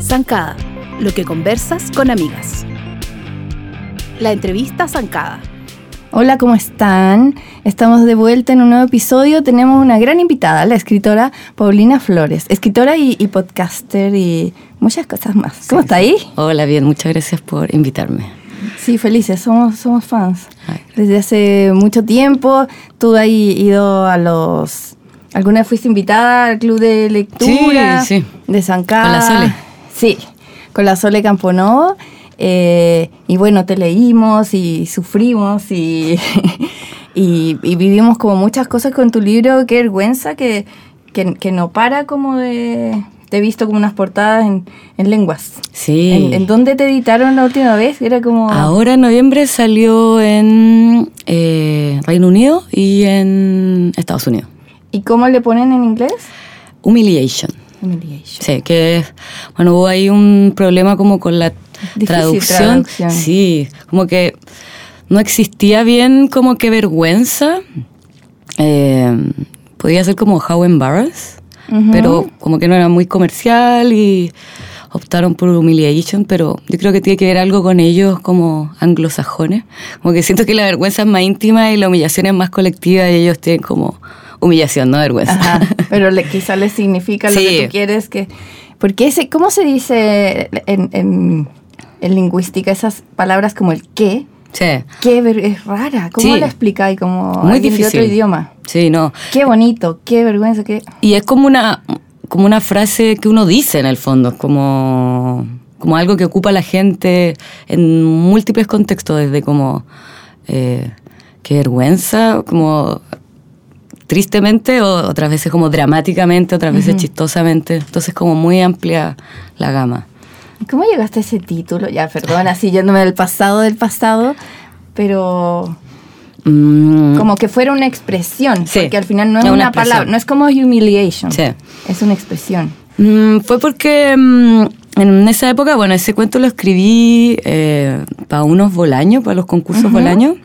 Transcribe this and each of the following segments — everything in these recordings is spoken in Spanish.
Zancada, lo que conversas con amigas. La entrevista Zancada. Hola, ¿cómo están? Estamos de vuelta en un nuevo episodio. Tenemos una gran invitada, la escritora Paulina Flores, escritora y, podcaster y muchas cosas más. ¿Cómo está ahí? Hola, bien, muchas gracias por invitarme. Sí, felices, somos, somos fans. Desde hace mucho tiempo, tú has ido a los... ¿Alguna vez fuiste invitada al club de lectura sí, sí. de San Carlos? Con la Sole. Sí, con la Sole Camponovo. Eh, y bueno, te leímos y sufrimos y, y, vivimos como muchas cosas con tu libro. Qué vergüenza que, que, no para como de... Te he visto como unas portadas en, en lenguas. Sí. ¿En, dónde te editaron la última vez? Era como... Ahora en noviembre salió en eh, Reino Unido y en Estados Unidos. ¿Y cómo le ponen en inglés? Humiliation. Humiliation. Sí, que bueno, hubo ahí un problema como con la traducción, Sí, como que no existía bien como que vergüenza. Eh, podía ser como How Embarrassed, pero como que no era muy comercial y optaron por Humiliation, pero yo creo que tiene que ver algo con ellos como anglosajones. Como que siento que la vergüenza es más íntima y la humillación es más colectiva y ellos tienen como humillación, no vergüenza. pero le, quizá les significa lo que tú quieres que... Porque ese, ¿cómo se dice en en lingüística esas palabras como el qué. Sí. Qué es rara. ¿Cómo la explicáis como Muy difícil. de otro idioma? Sí, no. Qué bonito, qué vergüenza, qué. Y es como una como una frase que uno dice en el fondo, como como algo que ocupa la gente en múltiples contextos, desde como eh, qué vergüenza, como tristemente, o otras veces como dramáticamente, otras veces chistosamente. Entonces como muy amplia la gama. ¿Cómo llegaste a ese título? Ya, perdón, así yéndome del pasado del pasado, pero mm. como que fuera una expresión, porque al final no es una, palabra, no es como humiliation, es una expresión. Mm, fue porque mm, en esa época, bueno, ese cuento lo escribí eh, para unos Bolaños, para los concursos Bolaños.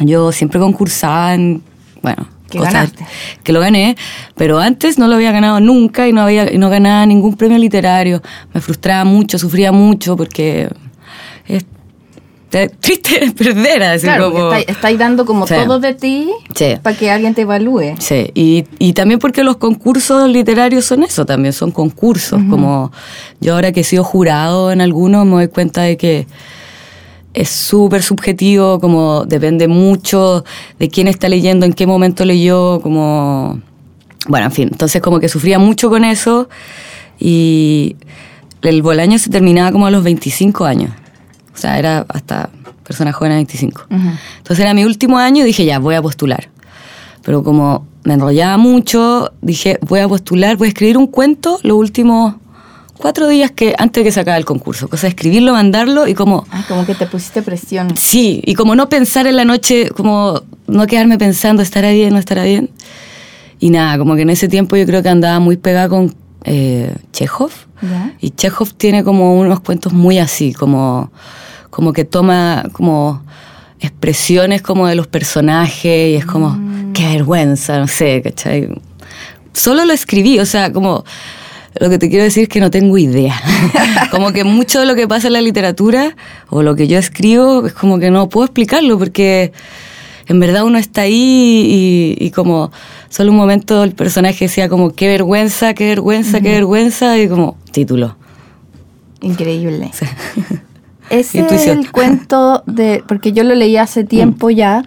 Yo siempre concursaba en, bueno, que ganaste. Que lo gané, pero antes no lo había ganado nunca y no, había, no ganaba ningún premio literario. Me frustraba mucho, sufría mucho porque es triste perder. Así claro, estáis, dando como todo de ti para que alguien te evalúe. Sí, y, y, también porque los concursos literarios son eso, también son concursos. Como yo ahora que he sido jurado en algunos me doy cuenta de que es súper subjetivo, como depende mucho de quién está leyendo, en qué momento leyó, como... Bueno, en fin, entonces como que sufría mucho con eso y el Bolaño se terminaba como a los 25 años. O sea, era hasta persona joven a 25. Entonces era mi último año y dije, ya, voy a postular. Pero como me enrollaba mucho, dije, voy a postular, voy a escribir un cuento los últimos cuatro días que antes de que se acabe el concurso. O sea, escribirlo, mandarlo y como... Ah, como que te pusiste presión. Sí, y como no pensar en la noche, como no quedarme pensando, ¿estará bien, no estará bien? Y nada, como que en ese tiempo yo creo que andaba muy pegada con eh, Chekhov. Y Chekhov tiene como unos cuentos muy así, como, como que toma como expresiones como de los personajes y es como, mm. qué vergüenza, no sé, ¿cachai? Solo lo escribí, o sea, como lo que te quiero decir es que no tengo idea. como que mucho de lo que pasa en la literatura o lo que yo escribo es como que no puedo explicarlo porque en verdad uno está ahí y, como solo un momento el personaje decía como qué vergüenza, qué vergüenza, qué vergüenza y como título. Increíble. Ese es el cuento de, porque yo lo leí hace tiempo ya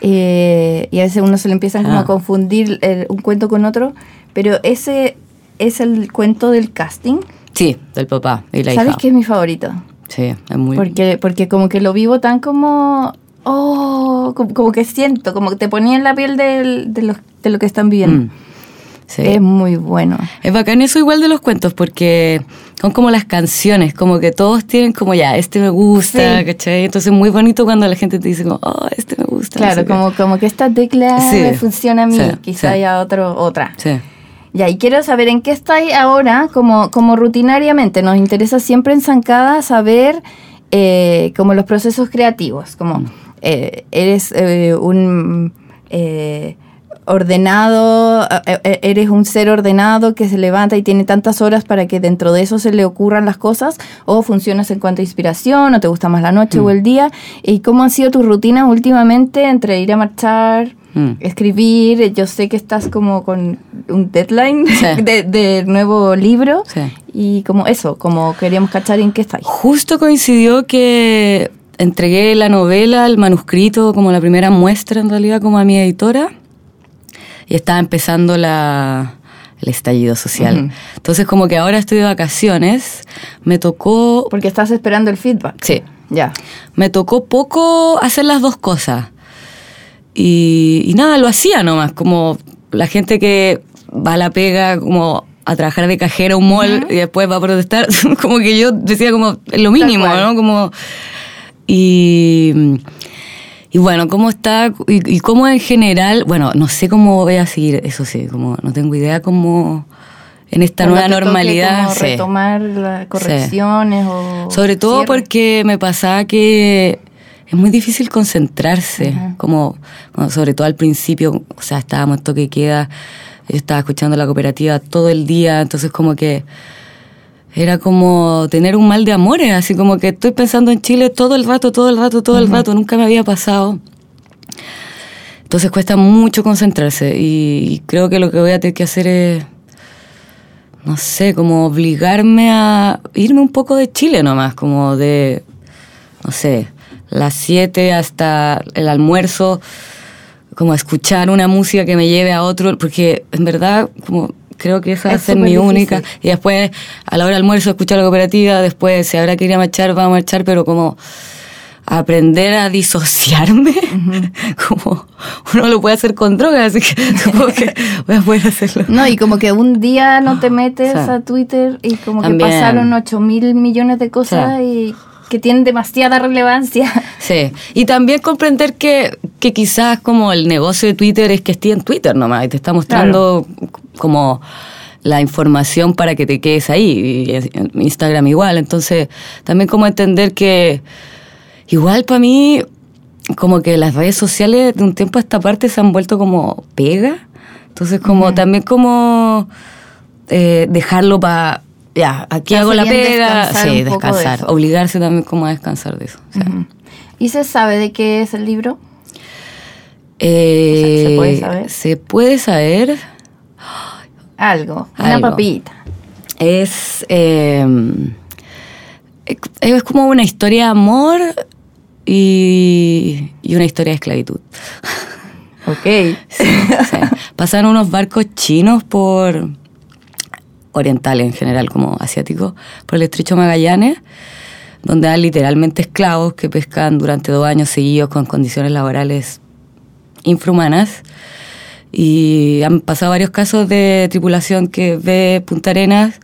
eh, y a veces uno se le empieza como a ah. confundir un cuento con otro, pero ese es el cuento del casting. Sí, del papá y la ¿Sabes qué es mi favorito? Sí, es muy... Porque, porque como que lo vivo tan como... Oh, como, que siento, como que te ponía en la piel de, lo, de lo que están viviendo. Mm, sí. Es muy bueno. Es bacán eso igual de los cuentos, porque son como las canciones, como que todos tienen como ya, este me gusta, ¿cachai? Entonces es muy bonito cuando la gente te dice como, oh, este me gusta. Claro, como, como que esta tecla me funciona a mí, quizá haya otro, otra. Sí. Ya, y quiero saber en qué estáis ahora, como, como rutinariamente. Nos interesa siempre en Zancada saber eh, como los procesos creativos, como mm. eh, eres eh, un ordenado, eh, eh, eres un ser ordenado que se levanta y tiene tantas horas para que dentro de eso se le ocurran las cosas, o funcionas en cuanto a inspiración, o te gusta más la noche o Mm. el día, y cómo han sido tus rutinas últimamente entre ir a marchar, Mm. escribir, yo sé que estás como con un deadline Sí. de, de nuevo libro, Sí. y como eso, como queríamos cachar en qué estáis. Justo coincidió que entregué la novela, el manuscrito, como la primera muestra en realidad, como a mi editora, y estaba empezando la, el estallido social. Entonces, como que ahora estoy de vacaciones, me tocó... Porque estás esperando el feedback. Sí, Ya. me tocó poco hacer las dos cosas. Y, y nada, lo hacía nomás, como la gente que va a la pega como a trabajar de cajera a un mall y después va a protestar, como que yo decía como lo mínimo. ¿no? Como, y, y bueno, ¿cómo está? Y, y cómo en general, bueno, no sé cómo voy a seguir, eso sí, como no tengo idea cómo en esta nueva normalidad. como sí. retomar las correcciones o Sobre todo cierre. porque me pasaba que es muy difícil concentrarse, como, como sobre todo al principio, o sea, estábamos en toque queda, yo estaba escuchando la cooperativa todo el día, entonces como que era como tener un mal de amores, así como que estoy pensando en Chile todo el rato, todo el rato, todo el rato, nunca me había pasado. Entonces cuesta mucho concentrarse y creo que lo que voy a tener que hacer es no sé, como obligarme a irme un poco de Chile nomás, como de, no sé, las 7 hasta el almuerzo, como escuchar una música que me lleve a otro, porque en verdad, como creo que esa va a Es ser mi única. difícil. Y después, a la hora del almuerzo, escuchar la cooperativa, después, si habrá que ir a marchar, vamos a marchar, pero como aprender a disociarme, como uno lo puede hacer con drogas, así que supongo que voy a poder hacerlo. No, y como que un día no te metes a Twitter y como que pasaron 8 mil millones de cosas y que tienen demasiada relevancia. Sí, y también comprender que, que quizás como el negocio de Twitter es que esté en Twitter nomás y te está mostrando como la información para que te quedes ahí, y Instagram igual, entonces también como entender que igual para mí como que las redes sociales de un tiempo a esta parte se han vuelto como pega, entonces como también como eh, dejarlo para... Ya, aquí hago la pega, sí, de descansar, obligarse también como a descansar de eso. o sea. Ujú. ¿Y se sabe de qué es el libro? Eh, ¿se puede saber? Se puede saber. Algo, una Algo. papita. Es, eh, es como una historia de amor y, y una historia de esclavitud. Ok. Sí. Pasan unos barcos chinos por orientales en general, como asiáticos, por el estrecho Magallanes, donde hay literalmente esclavos que pescan durante dos años seguidos con condiciones laborales infrahumanas. Y han pasado varios casos de tripulación que ve Punta Arenas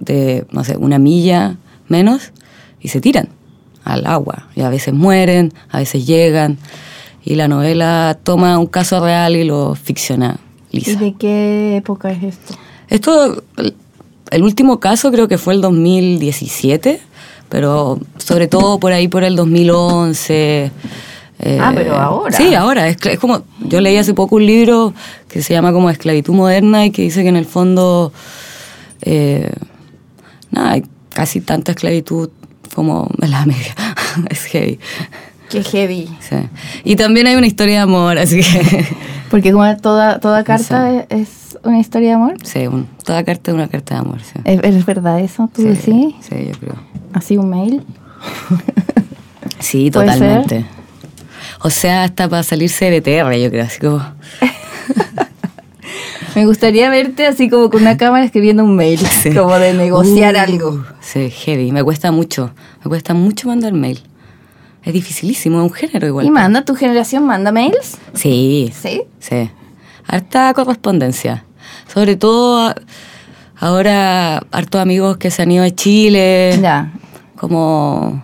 de, no sé, una milla menos y se tiran al agua. Y a veces mueren, a veces llegan. Y la novela toma un caso real y lo ficciona ¿Y lisa. de qué época es esto? Esto, el, último caso creo que fue el 2017, pero sobre todo por ahí por el 2011. eh, Ah, pero ahora. Sí, ahora. Es, es como, yo leí hace poco un libro que se llama como Esclavitud Moderna y que dice que en el fondo, eh, nada, hay casi tanta esclavitud como en la media. es heavy. Qué heavy. Sí. Y también hay una historia de amor, así que... Porque como toda, toda carta es, es una historia de amor. sí, un- toda carta es una carta de amor. Sí, ¿Es, es verdad eso? ¿Tú sí, sí, yo creo. ¿Así un mail? Sí, ¿Puede totalmente. O sea, hasta para salirse de BTR, yo creo, así como... Me gustaría verte así como con una cámara escribiendo un mail, como de negociar Uh, algo. Sí, heavy, me cuesta mucho, me cuesta mucho mandar mail. Es dificilísimo, es un género igual. ¿Y manda tu generación, manda mails? Sí, ¿Sí? sí. Harta correspondencia. Sobre todo ahora, hartos amigos que se han ido de Chile. Ya. Como...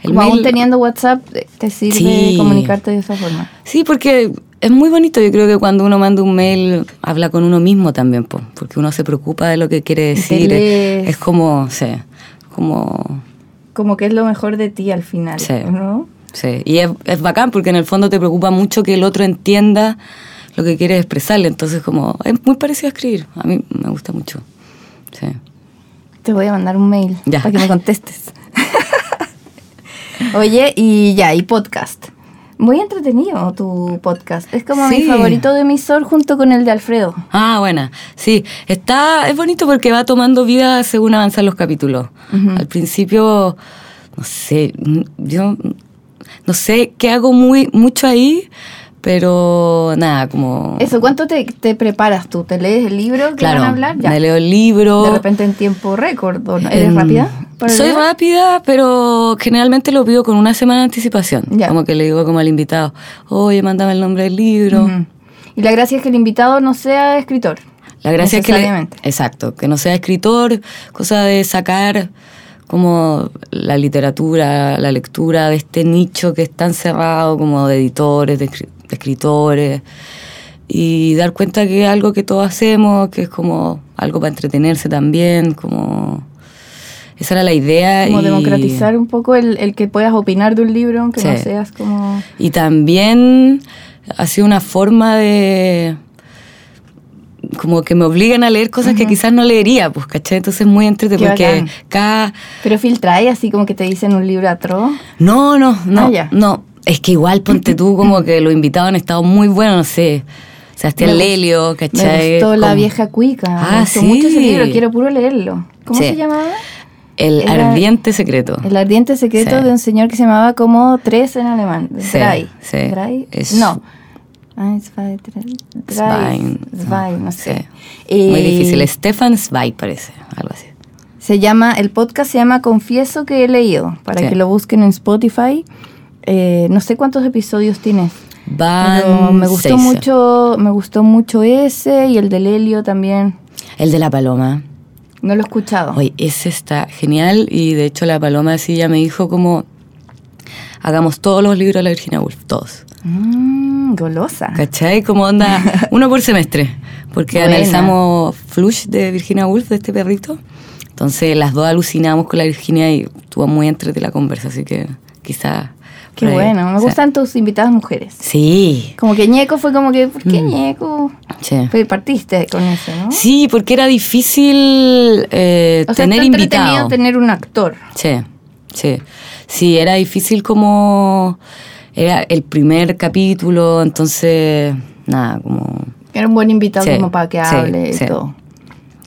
El Como aún teniendo WhatsApp, te- te sirve Sí. comunicarte de esa forma. Sí, porque es muy bonito. Yo creo que cuando uno manda un mail, habla con uno mismo también, po, porque uno se preocupa de lo que quiere decir. Es como, sí, como, Como que es lo mejor de ti al final, Sí. ¿no? sí. Y es, es bacán porque en el fondo te preocupa mucho que el otro entienda lo que quieres expresarle. Entonces, como, es muy parecido a escribir. A mí me gusta mucho. Sí. Te voy a mandar un mail Ya. para que me contestes. Oye, y ya, y podcast. Muy entretenido tu podcast. Es como mi favorito de emisor junto con el de Alfredo. Ah, buena. Sí, está, es bonito porque va tomando vida según avanzan los capítulos. Al principio, no sé, yo no sé qué hago muy mucho ahí, pero nada, como Eso, ¿cuánto te, te preparas tú? ¿Te lees el libro que claro, van a hablar? Ya. me leo el libro. De repente en tiempo récord. ¿o no? ¿Eres Em, rápida? Para Soy rápida, pero generalmente lo pido con una semana de anticipación. Ya. Como que le digo como al invitado, oye, mándame el nombre del libro. Ujú. Y la gracia es que el invitado no sea escritor. La gracia es que... le- exacto, que no sea escritor, cosa de sacar como la literatura, la lectura de este nicho que es tan cerrado como de editores, de, de escritores, y dar cuenta que es algo que todos hacemos, que es como algo para entretenerse también, como... Esa era la idea. Como y- democratizar un poco el, el que puedas opinar de un libro, aunque no seas como... Y también ha sido una forma de como que me obligan a leer cosas que quizás no leería, pues, ¿cachai? Entonces es muy entretenido porque bacán. cada... Pero filtráis así como que te dicen un libro atroz. No, no, no, Ah, ya. no. Es que igual ponte tú como que los invitados han estado muy buenos, no sé. Sebastián Me Lelio, Me ¿cachai? gustó La vieja cuica. Ah, me gustó sí. mucho ese libro, quiero puro leerlo. ¿Cómo Sí. se llamaba? El ardiente secreto. El ardiente secreto Sí. de un señor que se llamaba como tres en alemán. Sí, Drei. sí. Drei. Es- No. Eins, zwei. Drei. Zwein, no, sé. sí. Muy Eh, difícil. Stefan Zweig parece, algo así. Se llama, el podcast se llama Confieso que he leído, para que lo busquen en Spotify. Eh, no sé cuántos episodios tienes. Van Pero me gustó seis. mucho, me gustó mucho ese y el de Lelio también. El de la paloma. No lo he escuchado. Oye, ese está genial y de hecho la paloma sí ya me dijo como hagamos todos los libros de la Virginia Woolf, todos. Mm, golosa. ¿Cachai? Como onda, uno por semestre, porque Buena. analizamos Flush de Virginia Woolf, de este perrito. Entonces las dos alucinamos con la Virginia y estuvo muy entrete la conversa, así que quizá... Qué bueno. Me Sí. gustan tus invitadas mujeres. Sí, Como que Ñeco fue como que, ¿por qué Ñeco? sí. Pero partiste con eso, ¿no? Sí, porque era difícil eh, O sea, tener invitados. tener un actor. Sí, sí. Sí, era difícil como... Era el primer capítulo, entonces, nada, como... Era un buen invitado Sí, como para que sí, hable y sí. todo.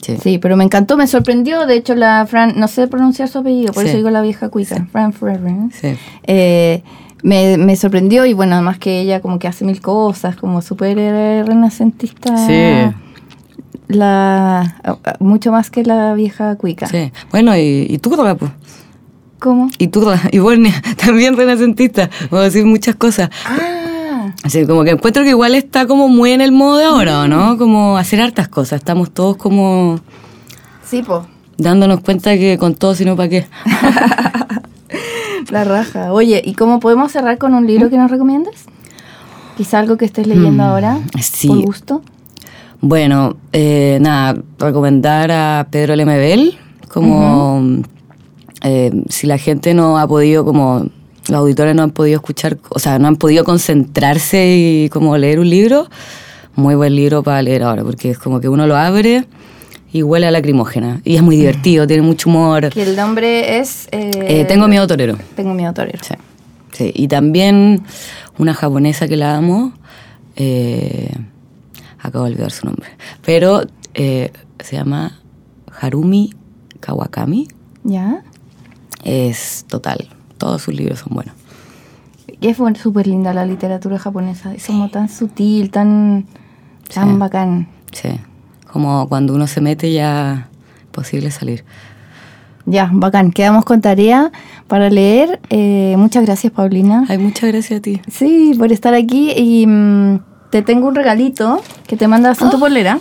Sí. Sí, pero me encantó, me sorprendió. De hecho, la Fran, no sé pronunciar su apellido, por Sí. eso digo la vieja cuica, Fran Forever. ¿no? Sí. Eh, me, me sorprendió y bueno, además que ella como que hace mil cosas, como súper eh, renacentista. Sí. La, ah, mucho más que la vieja cuica. Sí. Bueno, y, y Turra, pues. ¿Cómo? Y Turra, y Bornea, también renacentista. Vamos a decir muchas cosas. Ah, Así como que encuentro que igual está como muy en el modo de ahora, ¿o ¿no? Como hacer hartas cosas. Estamos todos como sí, po. dándonos cuenta que con todo, sino para qué. La raja. Oye, ¿y cómo podemos cerrar con un libro que nos recomiendes? Quizá algo que estés leyendo Mm, ahora, sí. por gusto. Bueno, eh, nada, recomendar a Pedro Lemebel, como eh, si la gente no ha podido, como los auditores no han podido escuchar, o sea, no han podido concentrarse y como leer un libro, muy buen libro para leer ahora, porque es como que uno lo abre y huele a lacrimógena. Y es muy divertido, tiene mucho humor. Que el nombre es... eh, Eh, tengo miedo torero. Tengo miedo torero. Sí, sí. Y también una japonesa que la amo, eh, acabo de olvidar su nombre, pero eh, se llama Harumi Kawakami. ¿Ya? Es total, todos sus libros son buenos. Y es súper linda la literatura japonesa. Es como tan sutil, tan, tan Sí. bacán. Sí, como cuando uno se mete ya es posible salir. Ya, bacán. Quedamos con tarea para leer. Eh, muchas gracias, Paulina. Ay, muchas gracias a ti. Sí, por estar aquí. Y mm, te tengo un regalito que te mandas en tu polera.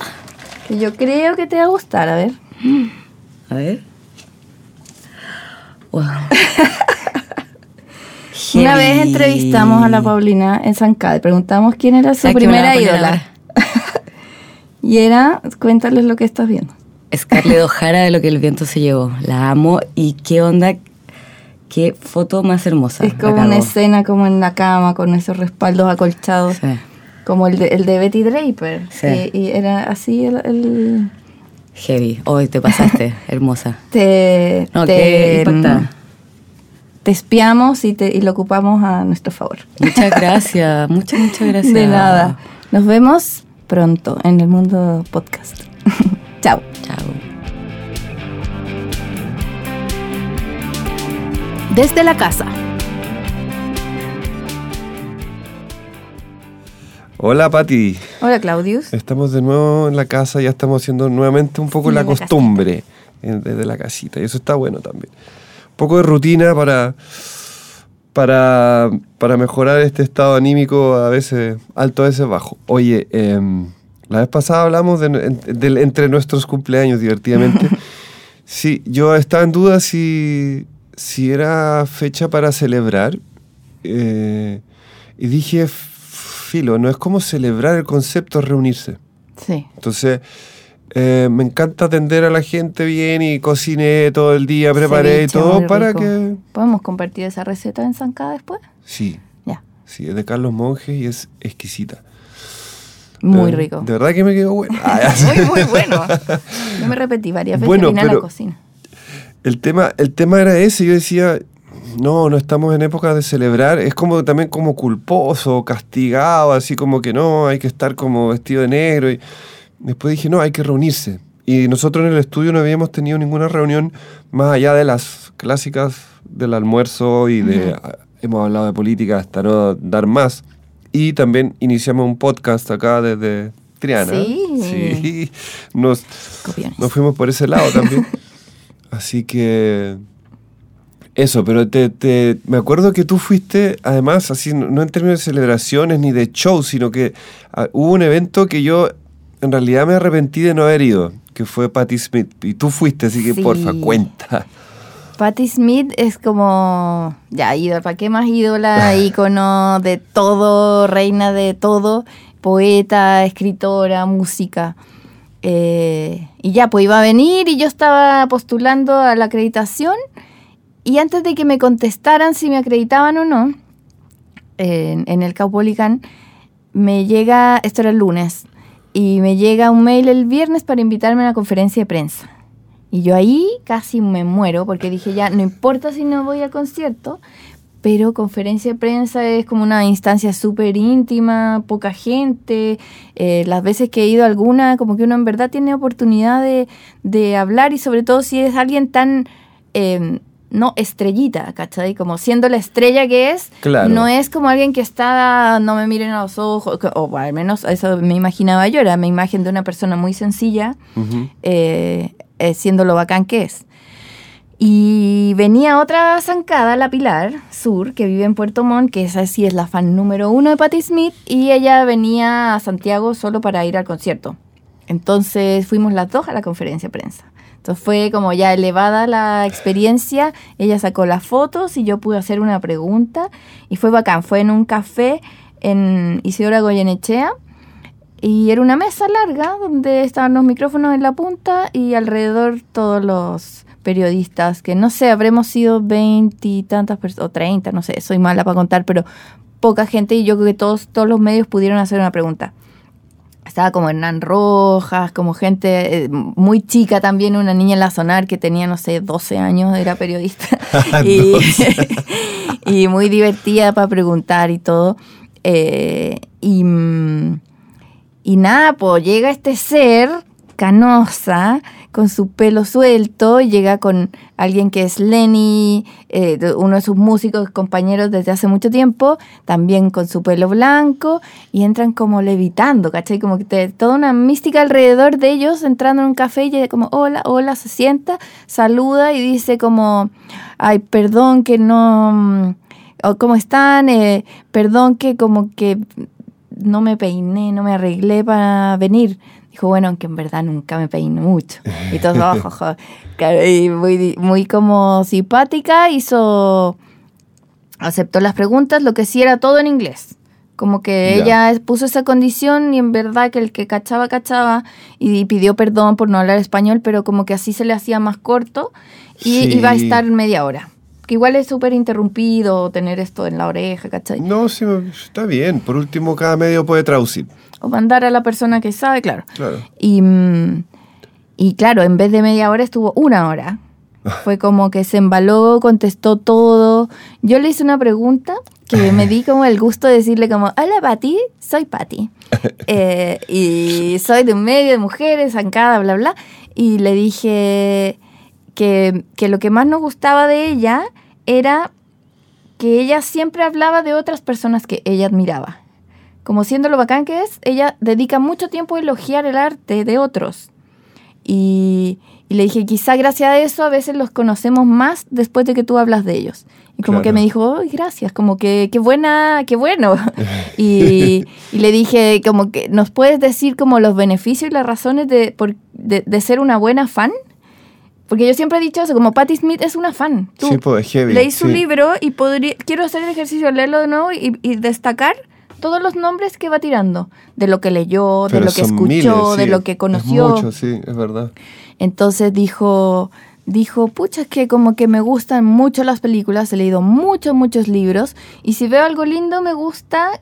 Que yo creo que te va a gustar. A ver. A ver. Wow. Una vez entrevistamos a la Paulina en San Cade. Preguntamos quién era su ¿Sabes qué me la primera ídola. y era, cuéntales lo que estás viendo. Scarlett O'Hara de lo que el viento se llevó. La amo y qué onda, qué foto más hermosa. Es como una escena como en la cama con esos respaldos acolchados. Sí. Como el de, el de Betty Draper. Sí. Y, era así el, Heavy. Hoy te pasaste, hermosa. Te, no, te, te espiamos y, te, y lo ocupamos a nuestro favor. Muchas gracias, muchas, muchas gracias. De nada. Nos vemos pronto en el mundo podcast. Chao. Chao. Desde la casa. Hola Pati. Hola Claudius. Estamos de nuevo en la casa, ya estamos haciendo nuevamente un poco la, costumbre desde la casita y eso está bueno también. Un poco de rutina para, para, para mejorar este estado anímico a veces alto, a veces bajo. Oye, em, la vez pasada hablamos de, entre nuestros cumpleaños divertidamente. sí, yo estaba en duda si, si era fecha para celebrar eh, y dije filo, no es como celebrar el concepto, reunirse. Sí. Entonces, eh, me encanta atender a la gente bien y cociné todo el día, preparé y todo para que... ¿Podemos compartir esa receta en Zancada después? Sí. Ya. Sí, es de Carlos Monge y es exquisita. Muy rico. De verdad que me quedó bueno. muy, muy bueno. Yo me repetí varias veces bueno, en la cocina. El tema, el tema era ese, yo decía, no, no estamos en época de celebrar, es como también como culposo, castigado, así como que no, hay que estar como vestido de negro. Y después dije, no, hay que reunirse. Y nosotros en el estudio no habíamos tenido ninguna reunión más allá de las clásicas del almuerzo y de, hemos hablado de política hasta no dar más. Y también iniciamos un podcast acá desde Triana. Sí. Sí. Nos, nos fuimos por ese lado también. Así que eso, pero te, me acuerdo que tú fuiste, además, así, no en términos de celebraciones ni de shows, sino que ah, hubo un evento que yo en realidad me arrepentí de no haber ido, que fue Patti Smith. Y tú fuiste, así que porfa, cuenta. Patti Smith es como, ya, ¿para qué más ídola, ícono de todo, reina de todo, poeta, escritora, música. Eh, y ya, pues iba a venir y yo estaba postulando a la acreditación y antes de que me contestaran si me acreditaban o no, en, el Caupolicán, me llega, esto era el lunes, y me llega un mail el viernes para invitarme a una conferencia de prensa. Y yo ahí casi me muero porque dije ya, no importa si no voy al concierto, pero conferencia de prensa es como una instancia súper íntima, poca gente. Eh, las veces que he ido a alguna, como que uno en verdad tiene oportunidad de, hablar y sobre todo si es alguien tan... Em, no estrellita, ¿cachai? Como siendo la estrella que es, no es como alguien que está, no me miren a los ojos, o al menos eso me imaginaba yo, era mi imagen de una persona muy sencilla, eh, eh, siendo lo bacán que es. Y venía otra zancada, la Pilar Sur, que vive en Puerto Montt, que esa sí es la fan número uno de Patti Smith, y ella venía a Santiago solo para ir al concierto. Entonces fuimos las dos a la conferencia de prensa. Entonces fue como ya elevada la experiencia, ella sacó las fotos y yo pude hacer una pregunta y fue bacán, fue en un café en Isidora Goyenechea y era una mesa larga donde estaban los micrófonos en la punta y alrededor todos los periodistas, que no sé, habremos sido veintitantas personas, o treinta, no sé, soy mala para contar, pero poca gente y yo creo que todos, todos los medios pudieron hacer una pregunta estaba como Hernán Rojas, como gente eh, muy chica también, una niña en la Sonar que tenía, no sé, 12 años, era periodista. y, muy divertida para preguntar y todo. Eh, y, mm, y nada, pues llega este ser canosa, con su pelo suelto, llega con alguien que es Lenny, eh, uno de sus músicos, compañeros desde hace mucho tiempo, también con su pelo blanco, y entran como levitando, ¿cachai? Como que te, toda una mística alrededor de ellos, entrando en un café y como, hola, hola, se sienta, saluda y dice como, ay, perdón que no, mm, ¿cómo están? Eh, perdón que como que no me peiné, no me arreglé para venir. Dijo, bueno, aunque en verdad nunca me peino mucho. Y todo, ojo, y muy, muy como simpática, hizo, aceptó las preguntas, lo que sí era todo en inglés. Como que ella puso esa condición y en verdad que el que cachaba, cachaba y pidió perdón por no hablar español, pero como que así se le hacía más corto y iba a estar media hora porque igual es súper interrumpido tener esto en la oreja, ¿cachai? No, sí, está bien. Por último, cada medio puede traducir. O mandar a la persona que sabe, claro. Claro. Y, mm, y claro, en vez de media hora estuvo una hora. Fue como que se embaló, contestó todo. Yo le hice una pregunta que me di como el gusto de decirle como, hola Pati, soy Pati. Eh, y soy de un medio de mujeres, zancada, bla, bla. Y le dije que, que lo que más nos gustaba de ella era que ella siempre hablaba de otras personas que ella admiraba. Como siendo lo bacán que es, ella dedica mucho tiempo a elogiar el arte de otros. Y, y le dije, quizá gracias a eso a veces los conocemos más después de que tú hablas de ellos. Y como que me dijo, "Ay, gracias, como que qué buena, qué bueno. y, y le dije, como que nos puedes decir como los beneficios y las razones de, por- de, de ser una buena fan. Porque yo siempre he dicho eso, como Patti Smith es una fan. Tú Sí, pues, es heavy, leí su sí. libro y podría, quiero hacer el ejercicio de leerlo de nuevo y, y destacar todos los nombres que va tirando, de lo que leyó, de lo que escuchó, miles, de lo que es conoció. mucho, sí, es verdad. Entonces dijo, dijo, pucha, es que como que me gustan mucho las películas, he leído muchos, muchos libros, y si veo algo lindo me gusta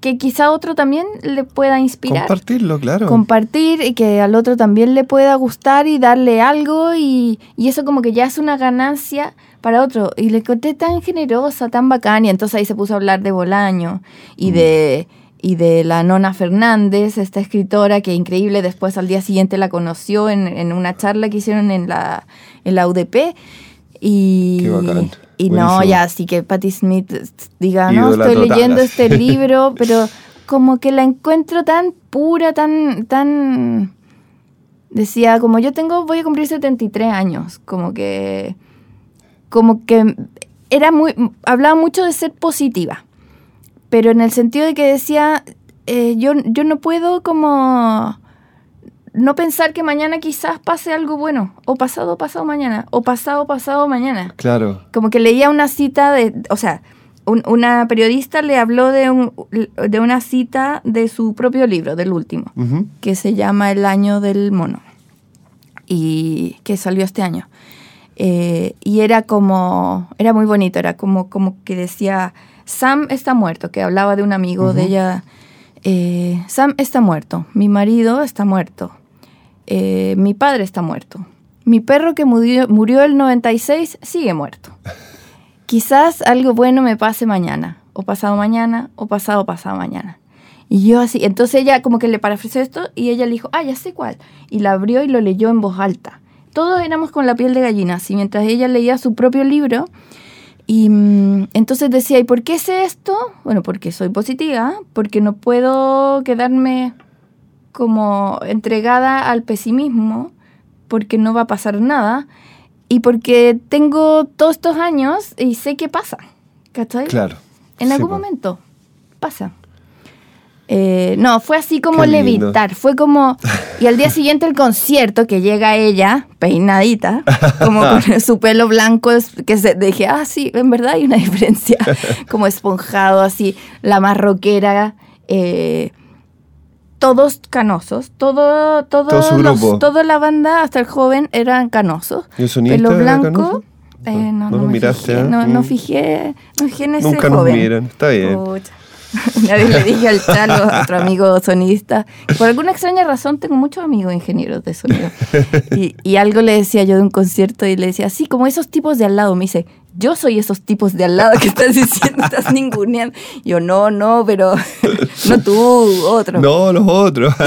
que quizá otro también le pueda inspirar. Compartirlo, claro. Compartir y que al otro también le pueda gustar y darle algo y, y eso como que ya es una ganancia para otro. Y le encontré tan generosa, tan bacán y entonces ahí se puso a hablar de Bolaño y de y de la Nona Fernández, esta escritora que increíble, después al día siguiente la conoció en, en una charla que hicieron en la, en la UDP. Y, Qué bacán. Y no, ya, así que Patti Smith diga, no, estoy total, leyendo este libro, pero como que la encuentro tan pura, tan, tan... Decía, como yo tengo, voy a cumplir 73 años, como que... Como que era muy... Hablaba mucho de ser positiva, pero en el sentido de que decía, eh, yo, yo no puedo como... No pensar que mañana quizás pase algo bueno, o pasado, pasado mañana, o pasado, pasado mañana Claro. como que leía una cita de, o sea, un- una periodista le habló de, un, de una cita de su propio libro, del último, que se llama El año del mono, y que salió este año. Eh, y era como, era muy bonito, era como, como que decía, Sam está muerto, que hablaba de un amigo de ella, eh, Sam está muerto, mi marido está muerto, eh, mi padre está muerto, mi perro que murió, murió el 96 sigue muerto. Quizás algo bueno me pase mañana, o pasado mañana, o pasado pasado mañana. Y yo así, entonces ella como que le parafraseó esto y ella le dijo, ah, ya sé cuál. Y la abrió y lo leyó en voz alta. Todos éramos con la piel de gallina, así mientras ella leía su propio libro. Y mm, entonces decía, ¿y por qué sé esto? Bueno, porque soy positiva, porque no puedo quedarme como entregada al pesimismo, porque no va a pasar nada, y porque tengo todos estos años y sé qué pasa, ¿cachai? Claro. En Sí, algún po. momento pasa. Eh, no, fue así como levitar, fue como... Y al día siguiente el concierto, que llega ella, peinadita, como con su pelo blanco, que se, dije, ah, sí, en verdad hay una diferencia, como esponjado, así, la marroquera, eh, todos canosos, todo, todo, los- toda la banda, hasta el joven, eran canosos. ¿Y el sonista Pelo era blanco. canoso? eh, No, no, no miraste, fijé, ¿eh? no, no Mm. fijé, no fijé en ese Nunca nos joven. miran, está bien. Pucha. Una vez le dije al Chalo, otro amigo sonista, por alguna extraña razón tengo muchos amigos ingenieros de sonido. Y, y algo le decía yo de un concierto y le decía, sí, como esos tipos de al lado. Me dice, yo soy esos tipos de al lado que estás diciendo, estás ninguneando. Yo, no, no, pero no tú, otro. No, los otros.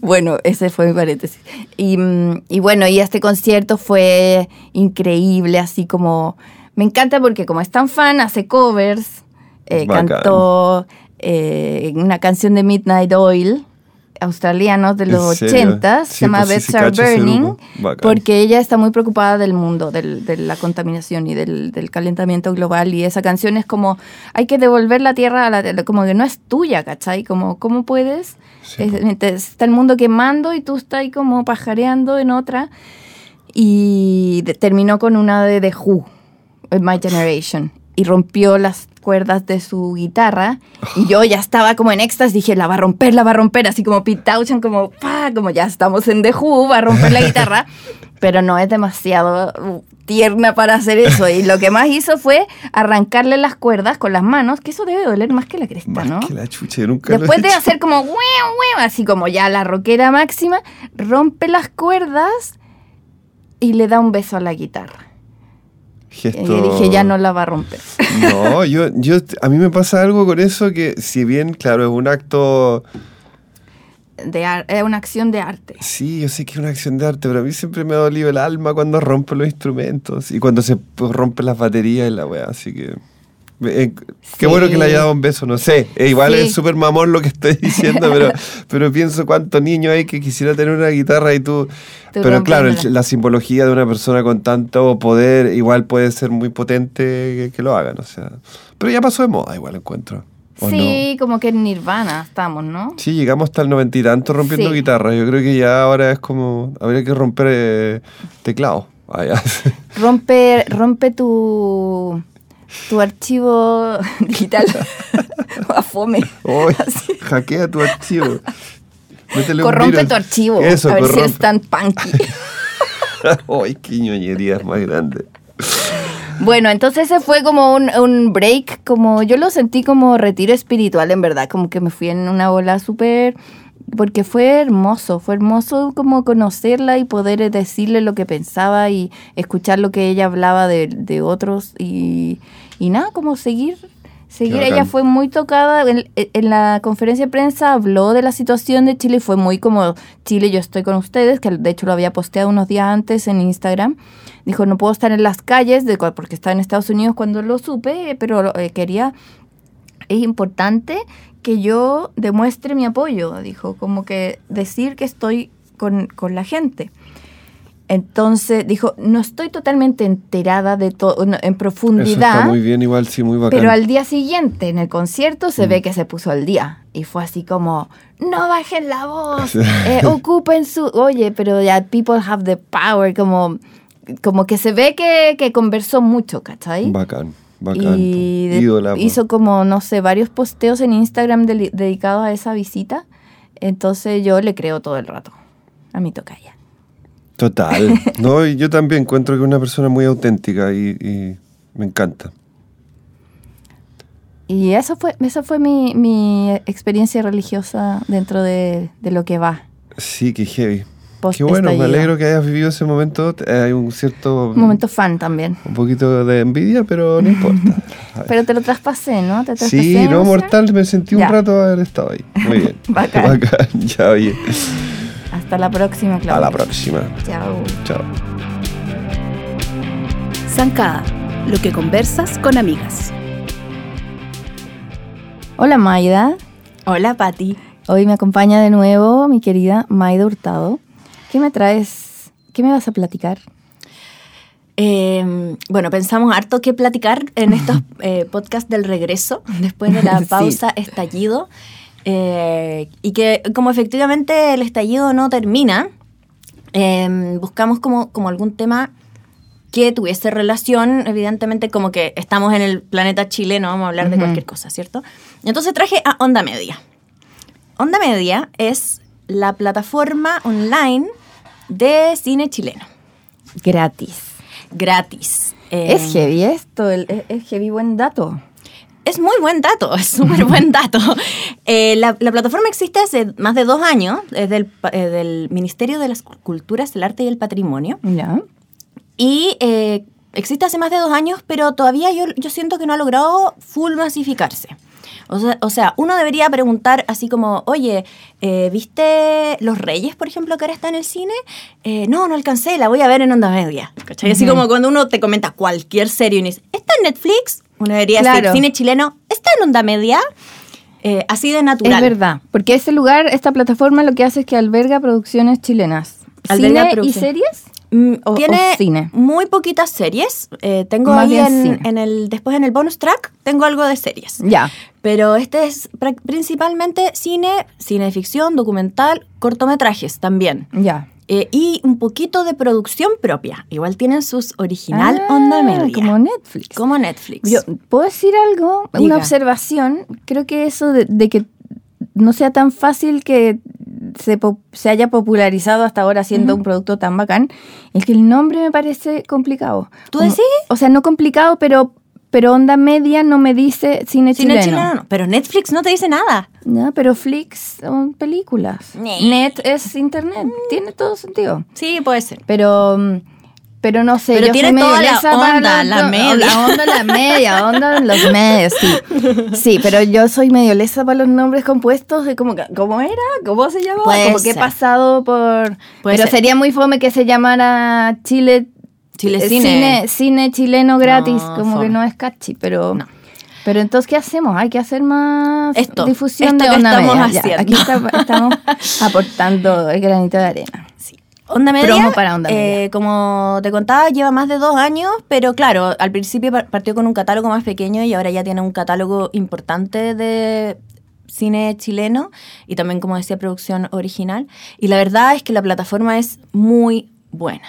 Bueno, ese fue mi paréntesis. Y, mm, y bueno, y este concierto fue increíble, así como... Me encanta porque como es tan fan, hace covers, eh, cantó eh, una canción de Midnight Oil, australianos de ¿En los serio? 80, Sí, se llama pues Beds Are Burning, porque ella está muy preocupada del mundo, del- de la contaminación y del, del calentamiento global. Y esa canción es como, hay que devolver la tierra, a la, como que no es tuya, ¿cachai? Como, ¿cómo puedes? Sí, Es- mientras está el mundo quemando y tú estás ahí como pajareando en otra. Y de- terminó con una de The Who, eh, My Generation. Y rompió las cuerdas de su guitarra y yo ya estaba como en éxtasis, dije, la va a romper, la va a romper, así como Pete Townshend, como, como ya estamos en The Who, va a romper la guitarra, pero no es demasiado uh, tierna para hacer eso. Y lo que más hizo fue arrancarle las cuerdas con las manos, que eso debe doler más que la cresta, Más ¿no? que la chucha, yo nunca lo he Después de hacer como, así como ya la rockera máxima, rompe las cuerdas y le da un beso a la guitarra. Gesto- Y dije, ya no la va a romper. No, yo, yo, a mí me pasa algo con eso que, si bien, claro, es un acto. De ar- es una acción de arte. Sí, yo sé que es una acción de arte, pero a mí siempre me ha dolido el alma cuando rompe los instrumentos y cuando se pues, rompen las baterías y la weá, así que. Eh, qué Sí. bueno que le haya dado un beso, no sé. eh, igual Sí. es súper mamón lo que estoy diciendo, pero, pero pienso cuántos niños hay que quisiera tener una guitarra y tú. Tú pero claro, el- la simbología de una persona con tanto poder igual puede ser muy potente que, que lo hagan, o sea. Pero ya pasó de moda, igual encuentro. ¿o Sí, como que en Nirvana estamos, ¿no? Sí, llegamos hasta el noventa y tanto rompiendo Sí. guitarras. Yo creo que ya ahora es como. Habría que romper eh, teclado. Ah. Rompe, rompe tu, tu archivo digital a fome. Hackea tu archivo. Métele Corrompe tu archivo. Eso, a ver si corrompe. es tan punky. Ay, qué ñoñería es más grande. Bueno, entonces ese fue como un, un break, como yo lo sentí como retiro espiritual, en verdad, como que me fui en una bola súper, porque fue hermoso, fue hermoso como conocerla y poder decirle lo que pensaba y escuchar lo que ella hablaba de, de otros y, y nada, como seguir. Seguir, ella fue muy tocada, en, en la conferencia de prensa habló de la situación de Chile fue muy como, Chile, yo estoy con ustedes, que de hecho lo había posteado unos días antes en Instagram. Dijo, no puedo estar en las calles de, porque estaba en Estados Unidos cuando lo supe, pero eh, quería, es importante que yo demuestre mi apoyo, dijo, como que decir que estoy con, con la gente. Entonces dijo, no estoy totalmente enterada de todo en Eso está profundidad, muy bien, igual, sí, muy bacán. pero al día siguiente en el concierto se Mm. ve que se puso al día y fue así como, no bajen la voz, eh, ocupen su, oye, pero ya people have the power, como, como que se ve que, que conversó mucho, ¿cachai? Bacán, bacán. y Ídola, hizo como, no sé, varios posteos en Instagram dedicados a esa visita, entonces yo le creo todo el rato a mi tocaya. Total. No, y yo también encuentro que es una persona muy auténtica y, y me encanta. Y eso fue, eso fue mi, mi experiencia religiosa dentro de, de lo que va. Sí, qué heavy. Post Qué bueno, me alegro que hayas vivido ese momento. Hay un cierto. Un momento fan también. Un poquito de envidia, pero no importa. Pero te lo traspasé, ¿no? Te traspasé Sí, no, mortal, me sentí un rato haber estado ahí. Muy bien. Bacán. Ya, oye. Hasta la próxima, Claudia. A la próxima. Chao. Chao. Zancada, lo que conversas con amigas. Hola, Maida. Hola, Patti. Hoy me acompaña de nuevo mi querida Maida Hurtado. ¿Qué me traes? ¿Qué me vas a platicar? Eh, bueno, pensamos harto que platicar en estos eh, podcasts del regreso, después de la Sí. pausa estallido, eh, y que como efectivamente el estallido no termina, eh, buscamos como, como algún tema que tuviese relación, evidentemente como que estamos en el planeta Chile, no vamos a hablar de cualquier cosa, ¿cierto? Entonces traje a Onda Media. Onda Media es la plataforma online de cine chileno, Gratis. gratis. Eh, Es heavy esto, el- es, es heavy buen dato. Es muy buen dato, es súper buen dato. Eh, la, la plataforma existe hace más de dos años, es del, eh, del Ministerio de las Culturas, el Arte y el Patrimonio. Ya. Y eh, existe hace más de dos años, pero todavía yo, yo siento que no ha logrado full masificarse. O sea, o sea, uno debería preguntar así como, oye, eh, ¿viste Los Reyes, por ejemplo, que ahora está en el cine? Eh, no, no alcancé, la voy a ver en onda media. ¿cachai? Así Ujú. como cuando uno te comenta cualquier serie y uno dice, ¿está en Netflix? Uno debería decir, Claro. cine chileno, ¿está en onda media? Eh, así de natural. Es verdad, porque ese lugar, esta plataforma lo que hace es que alberga producciones chilenas. Alberga ¿Cine y series? Mm, O- tiene o cine. muy poquitas series. Eh, tengo Más ahí en, el después en el bonus track tengo algo de series. Ya. Pero este es principalmente cine, cine de ficción, documental, cortometrajes también. Ya. eh, y un poquito de producción propia. Igual tienen sus original Ah, onda media. Como Netflix. Como Netflix. Yo, ¿Puedo decir algo? Diga. Una observación. Creo que eso de, de que no sea tan fácil que se, se haya popularizado hasta ahora siendo un producto tan bacán, es que el nombre me parece complicado. ¿Tú decís? O sea, no complicado, pero, pero onda media no me dice cine, Cine chileno. chileno no, pero Netflix no te dice nada. No, pero Flix son películas. Nee. Net es internet. Tiene todo sentido. Sí, puede ser. Pero, mm, pero no sé. Pero yo tiene soy medio toda la onda, la no, media. La onda, la media, onda en los medios, sí. Sí, pero yo soy medio lesa para los nombres compuestos. de como, ¿Cómo era? ¿Cómo se llamaba? Puede como que he ser. pasado por... Puede pero ser. sería muy fome que se llamara Chile... Chile eh, Cine. cine. cine chileno gratis, No, como fome. que no es catchy, pero... No. Pero entonces, ¿qué hacemos? Hay que hacer más Esto, difusión esto de que onda estamos media. Ya, haciendo. aquí está- estamos aportando el granito de arena. Onda Media, Promo para Onda Media. eh, como te contaba, lleva más de dos años, pero claro, al principio par- partió con un catálogo más pequeño y ahora ya tiene un catálogo importante de cine chileno y también, como decía, producción original. Y la verdad es que la plataforma es muy buena.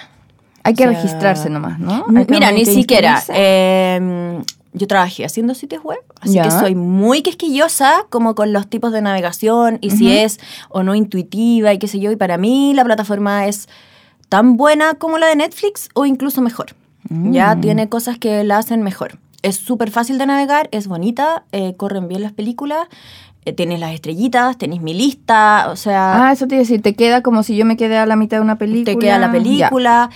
Hay que O sea, registrarse nomás, ¿no? Mira, ni siquiera. eh, yo trabajé haciendo sitios web, así que soy muy quisquillosa como con los tipos de navegación y si es o no intuitiva y qué sé yo. Y para mí la plataforma es tan buena como la de Netflix o incluso mejor. Ya Mm. tiene cosas que la hacen mejor. Es súper fácil de navegar, es bonita, eh, corren bien las películas, eh, tienes las estrellitas, tenés mi lista, o sea... Ah, eso te iba a decir, te queda como si yo me quedé a la mitad de una película. te queda la película.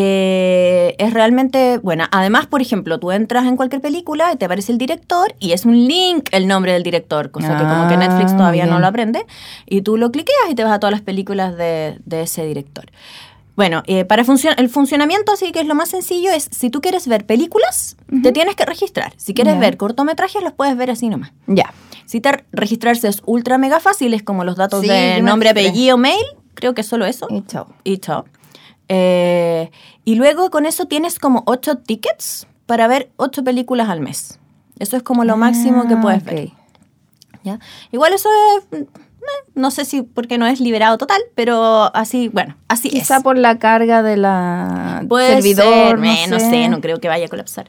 Eh, es realmente buena. Además, por ejemplo, tú entras en cualquier película y te aparece el director y es un link el nombre del director, cosa que como que Ah, Netflix todavía no lo aprende. Y tú lo cliqueas y te vas a todas las películas de, de ese director. Bueno, eh, para el funcionamiento, así que es lo más sencillo, es si tú quieres ver películas, te tienes que registrar. Si quieres ver cortometrajes, los puedes ver así nomás. Ya. Si te registrarse es ultra mega fácil, es como los datos Sí, de nombre, apellido, mail, creo que es solo eso Y chao. y chao. Eh, y luego con eso tienes como ocho tickets para ver ocho películas al mes. Eso es como lo máximo que Ah, puedes ver. ¿ya? Igual eso es, eh, no sé si porque no es liberado total, pero así, bueno, así Quizá es. por la carga de la Puede servidor, ser, no, eh, no sé. no creo que vaya a colapsar.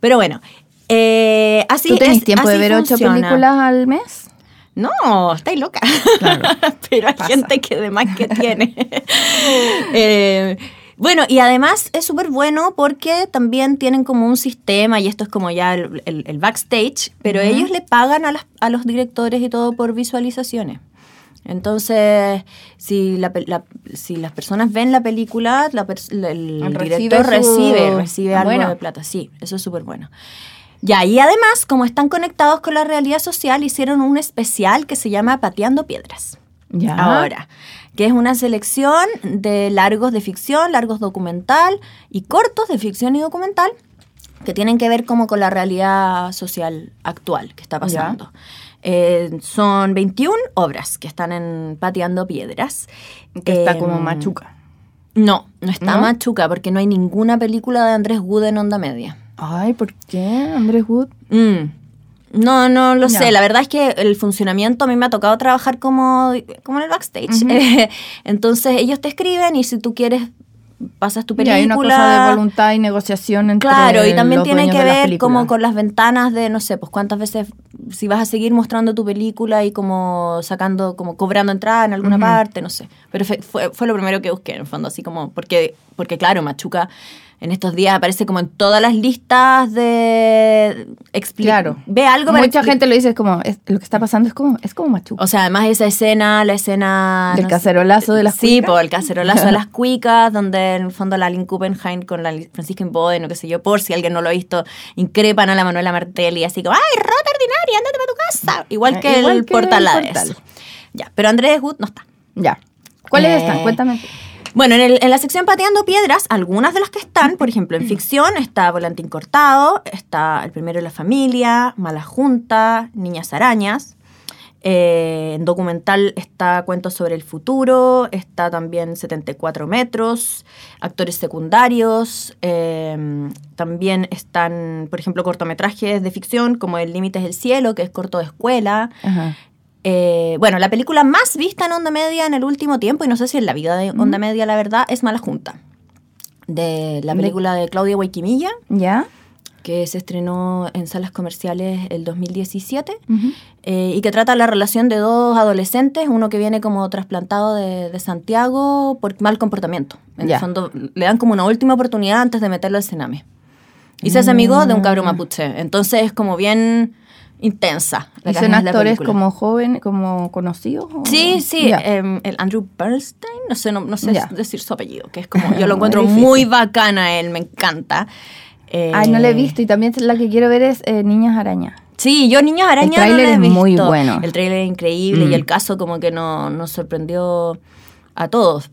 Pero bueno, eh, así ¿Tú tenés es- tiempo de ver ocho funciona. películas al mes? No, estáis loca. Pero hay pasa. gente que de más que tiene. Eh, bueno, y además es súper bueno porque también tienen como un sistema, y esto es como ya el, el- el backstage, pero ellos le pagan a, las- a los directores y todo por visualizaciones. Entonces, si, la la- si las personas ven la película, la el, Recibe director su- recibe, recibe algo Bueno. de plata. Sí, eso es súper bueno. Ya, y además, como están conectados con la realidad social, hicieron un especial que se llama Pateando Piedras. Ya. Ahora, que es una selección de largos de ficción, largos documental y cortos de ficción y documental que tienen que ver como con la realidad social actual que está pasando. Eh, son 21 obras que están en Pateando Piedras. Que está como machuca. No, no está ¿No? machuca porque no hay ninguna película de Andrés Wood en onda media. Ay, ¿por qué? Andrés Wood. Mm. No, no lo sé. La verdad es que el funcionamiento a mí me ha tocado trabajar como, como en el backstage. Entonces ellos te escriben y si tú quieres pasas tu película. hay una cosa de voluntad y negociación entre Claro, y también los tiene que ver como con las ventanas de, no sé, pues cuántas veces, si vas a seguir mostrando tu película y como sacando, como cobrando entrada en alguna parte, no sé. Pero fue, fue, fue lo primero que busqué, en el fondo, así como, porque, porque claro, Machuca en estos días aparece como en todas las listas de... Claro. Ve algo para Mucha gente lo dice, es como, es- lo que está pasando es como, es como machuca. O sea, además esa escena, la escena... Del no sé- cacerolazo de las Sí, cuicas. por el cacerolazo de las cuicas, donde en el fondo la Lynn Kuppenheim con la Francisca Boden o qué sé yo, por si alguien no lo ha visto, increpan a la Manuela Martelli así como, ¡ay, rota ordinaria, ándate para tu casa! Igual que igual el que portal el Portal. Ya, pero Andrés Wood no está. Ya. ¿Cuáles Eh, están? Cuéntame. Bueno, en, la sección Pateando Piedras, algunas de las que están, por ejemplo, en ficción está Volantín Cortado, está El Primero de la Familia, Mala Junta, Niñas Arañas. Eh, en documental está Cuentos sobre el Futuro, está también 74 metros, actores secundarios, eh, también están, por ejemplo, cortometrajes de ficción como El Límite es el Cielo, que es corto de escuela, Ajá. Eh, bueno, la película más vista en Onda Media en el último tiempo, y no sé si en la vida de Onda Media, la verdad, es Mala Junta. De la película de Claudia Guayquimilla. ¿Ya? que se estrenó en salas comerciales el 2017 eh, y que trata la relación de dos adolescentes, uno que viene como trasplantado de, Santiago por mal comportamiento. En el fondo le dan como una última oportunidad antes de meterlo al cename. Y se hace amigo de un cabro mm. mapuche. Entonces es como bien intensa. ¿Y son actores como jóvenes, como conocidos? Sí, sí. Em, el Andrew Bernstein, no sé, no, sé decir su apellido, que es como, yo lo encuentro muy bacana él, me encanta. Ay, no la he visto y también la que quiero ver es eh, Niñas Araña. Sí, yo Niñas Araña el trailer es muy bueno. El trailer es increíble y mm. el caso como que no, nos sorprendió a todos.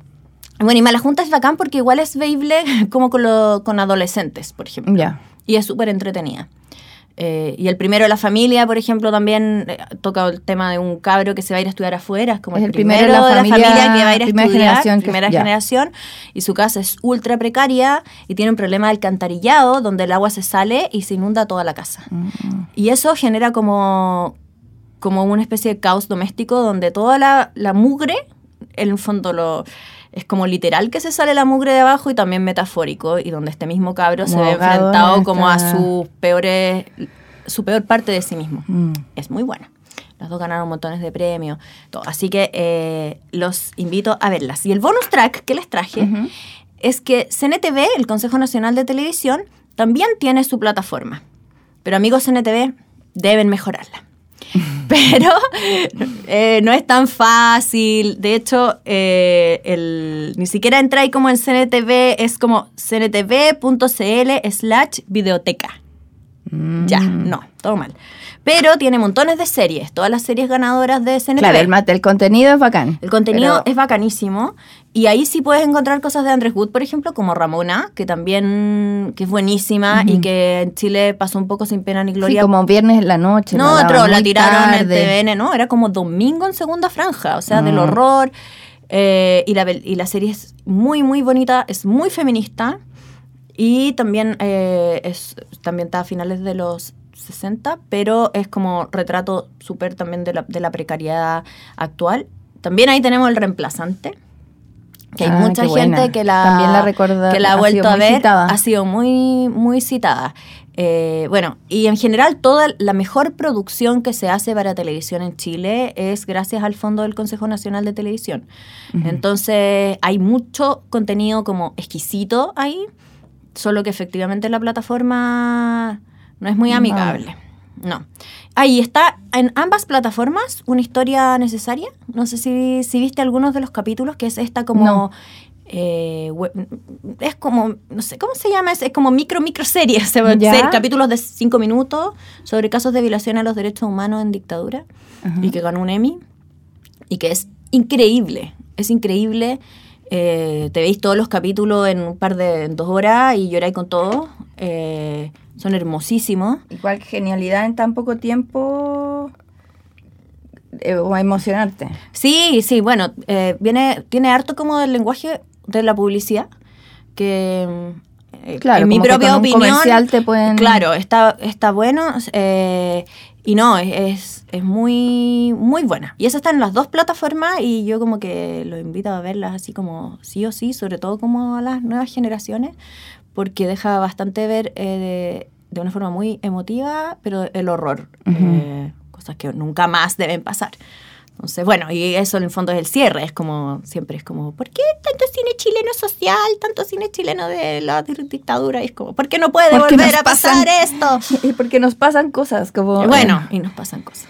Bueno, y Mala Junta es bacán porque igual es veíble como con, con adolescentes, por ejemplo. Ya. Y es súper entretenida. Eh, y el primero de la familia, por ejemplo, también eh, toca el tema de un cabro que se va a ir a estudiar afuera, es como el, primero, de la, familia, que va a ir a estudiar, generación, primera generación, y su casa es ultra precaria y tiene un problema de alcantarillado donde el agua se sale y se inunda toda la casa. Mm. Y eso genera como, como una especie de caos doméstico donde toda la, la mugre, en el fondo lo es como literal que se sale la mugre de abajo y también metafórico, y donde este mismo cabro se ve enfrentado como a sus peores, su peor parte de sí mismo. Mm. Es muy buena. Las dos ganaron montones de premios. Todo. Así que eh, los invito a verlas. Y el bonus track que les traje es que CNTV, el Consejo Nacional de Televisión, también tiene su plataforma. Pero amigos CNTV, deben mejorarla. pero eh, no es tan fácil. De hecho, eh, ni siquiera entra ahí como en CNTV, es como cntv.cl slash videoteca. Ya, mm. no, todo mal. Pero tiene montones de series, todas las series ganadoras de CNTV. Claro, el, el contenido es bacán. El contenido es bacanísimo. Y ahí sí puedes encontrar cosas de Andrés Wood, por ejemplo, como Ramona, que también que es buenísima y que en Chile pasó un poco sin pena ni gloria. Sí, como viernes en la noche. No, otro, la tiraron en TVN, ¿no? Era como domingo en segunda franja, o sea, del mm. horror. Eh, y, la, y la serie es muy, muy bonita, es muy feminista. Y también, eh, es, también está a finales de los 60, pero es como retrato súper también de la, de la, precariedad actual. También ahí tenemos el reemplazante, que hay ah, mucha gente que la, también la, recuerda, que la ha vuelto a ver, ha sido muy, muy citada. Eh, bueno, y en general toda la mejor producción que se hace para televisión en Chile es gracias al Fondo del Consejo Nacional de Televisión. Entonces hay mucho contenido como exquisito ahí, solo que efectivamente la plataforma no es muy amigable. No. Ahí está en ambas plataformas una historia necesaria. No sé si, si viste algunos de los capítulos, que es esta como... Eh, es como, no sé, ¿cómo se llama? Es, como micro, micro serie, ser capítulos de cinco minutos sobre casos de violación a los derechos humanos en dictadura y que ganó un Emmy y que es increíble, es increíble. Eh, te veis todos los capítulos en un par de dos horas y lloráis con todo. Eh, son hermosísimos. Igual genialidad en tan poco tiempo eh, o emocionarte. Sí, sí, bueno, eh, viene, tiene harto como del lenguaje de la publicidad, que claro, en mi propia opinión, te pueden... claro, está, está bueno y no, es, es muy, muy buena. Y esa está en las dos plataformas y yo como que lo invito a verlas así como sí o sí, sobre todo como a las nuevas generaciones, porque deja bastante ver eh, de, una forma muy emotiva, pero el horror, eh, cosas que nunca más deben pasar. Entonces, bueno, y eso en el fondo es el cierre, es como, siempre es como, ¿por qué tanto cine chileno social, tanto cine chileno de la dictadura? Y es como, ¿por qué no puede volver a pasar esto? Y porque nos pasan cosas, como... Bueno, y nos pasan cosas.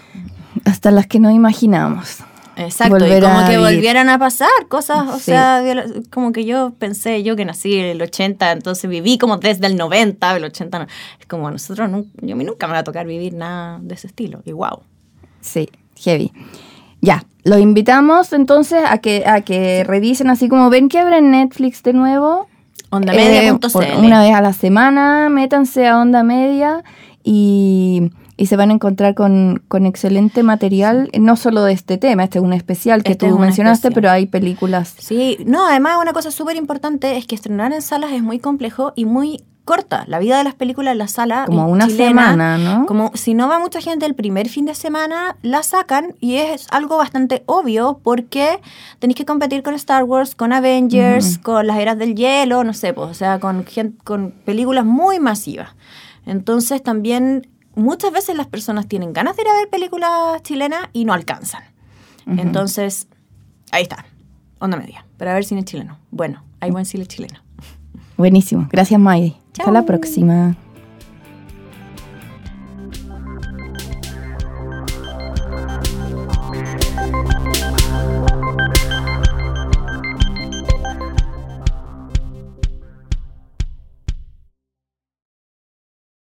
Hasta las que no imaginamos. Exacto, y como que volvieran a pasar cosas, o sea, como que yo pensé, yo que nací en el 80, entonces viví como desde el 90, el 80, no, es como a nosotros, yo a mí nunca me va a tocar vivir nada de ese estilo, y wow. Sí, heavy. Ya, lo invitamos entonces a que, a que revisen así como ven que habrá en Netflix de nuevo. Onda Media.cl. Eh, una vez a la semana, métanse a Onda Media y y se van a encontrar con, excelente material, no solo de este tema, este es un especial que este tú mencionaste, pero hay películas. Sí, no, además una cosa súper importante es que estrenar en salas es muy complejo y muy corta. La vida de las películas en la sala. Como una semana, ¿no? Como si no va mucha gente el primer fin de semana, la sacan y es algo bastante obvio porque tenéis que competir con Star Wars, con Avengers, con las eras del hielo, no sé, pues, o sea, con, con películas muy masivas. Entonces también muchas veces las personas tienen ganas de ir a ver películas chilenas y no alcanzan. Entonces, ahí está, onda media, para ver cine chileno. Bueno, hay buen cine chileno. Buenísimo. Gracias, May. Hasta la próxima.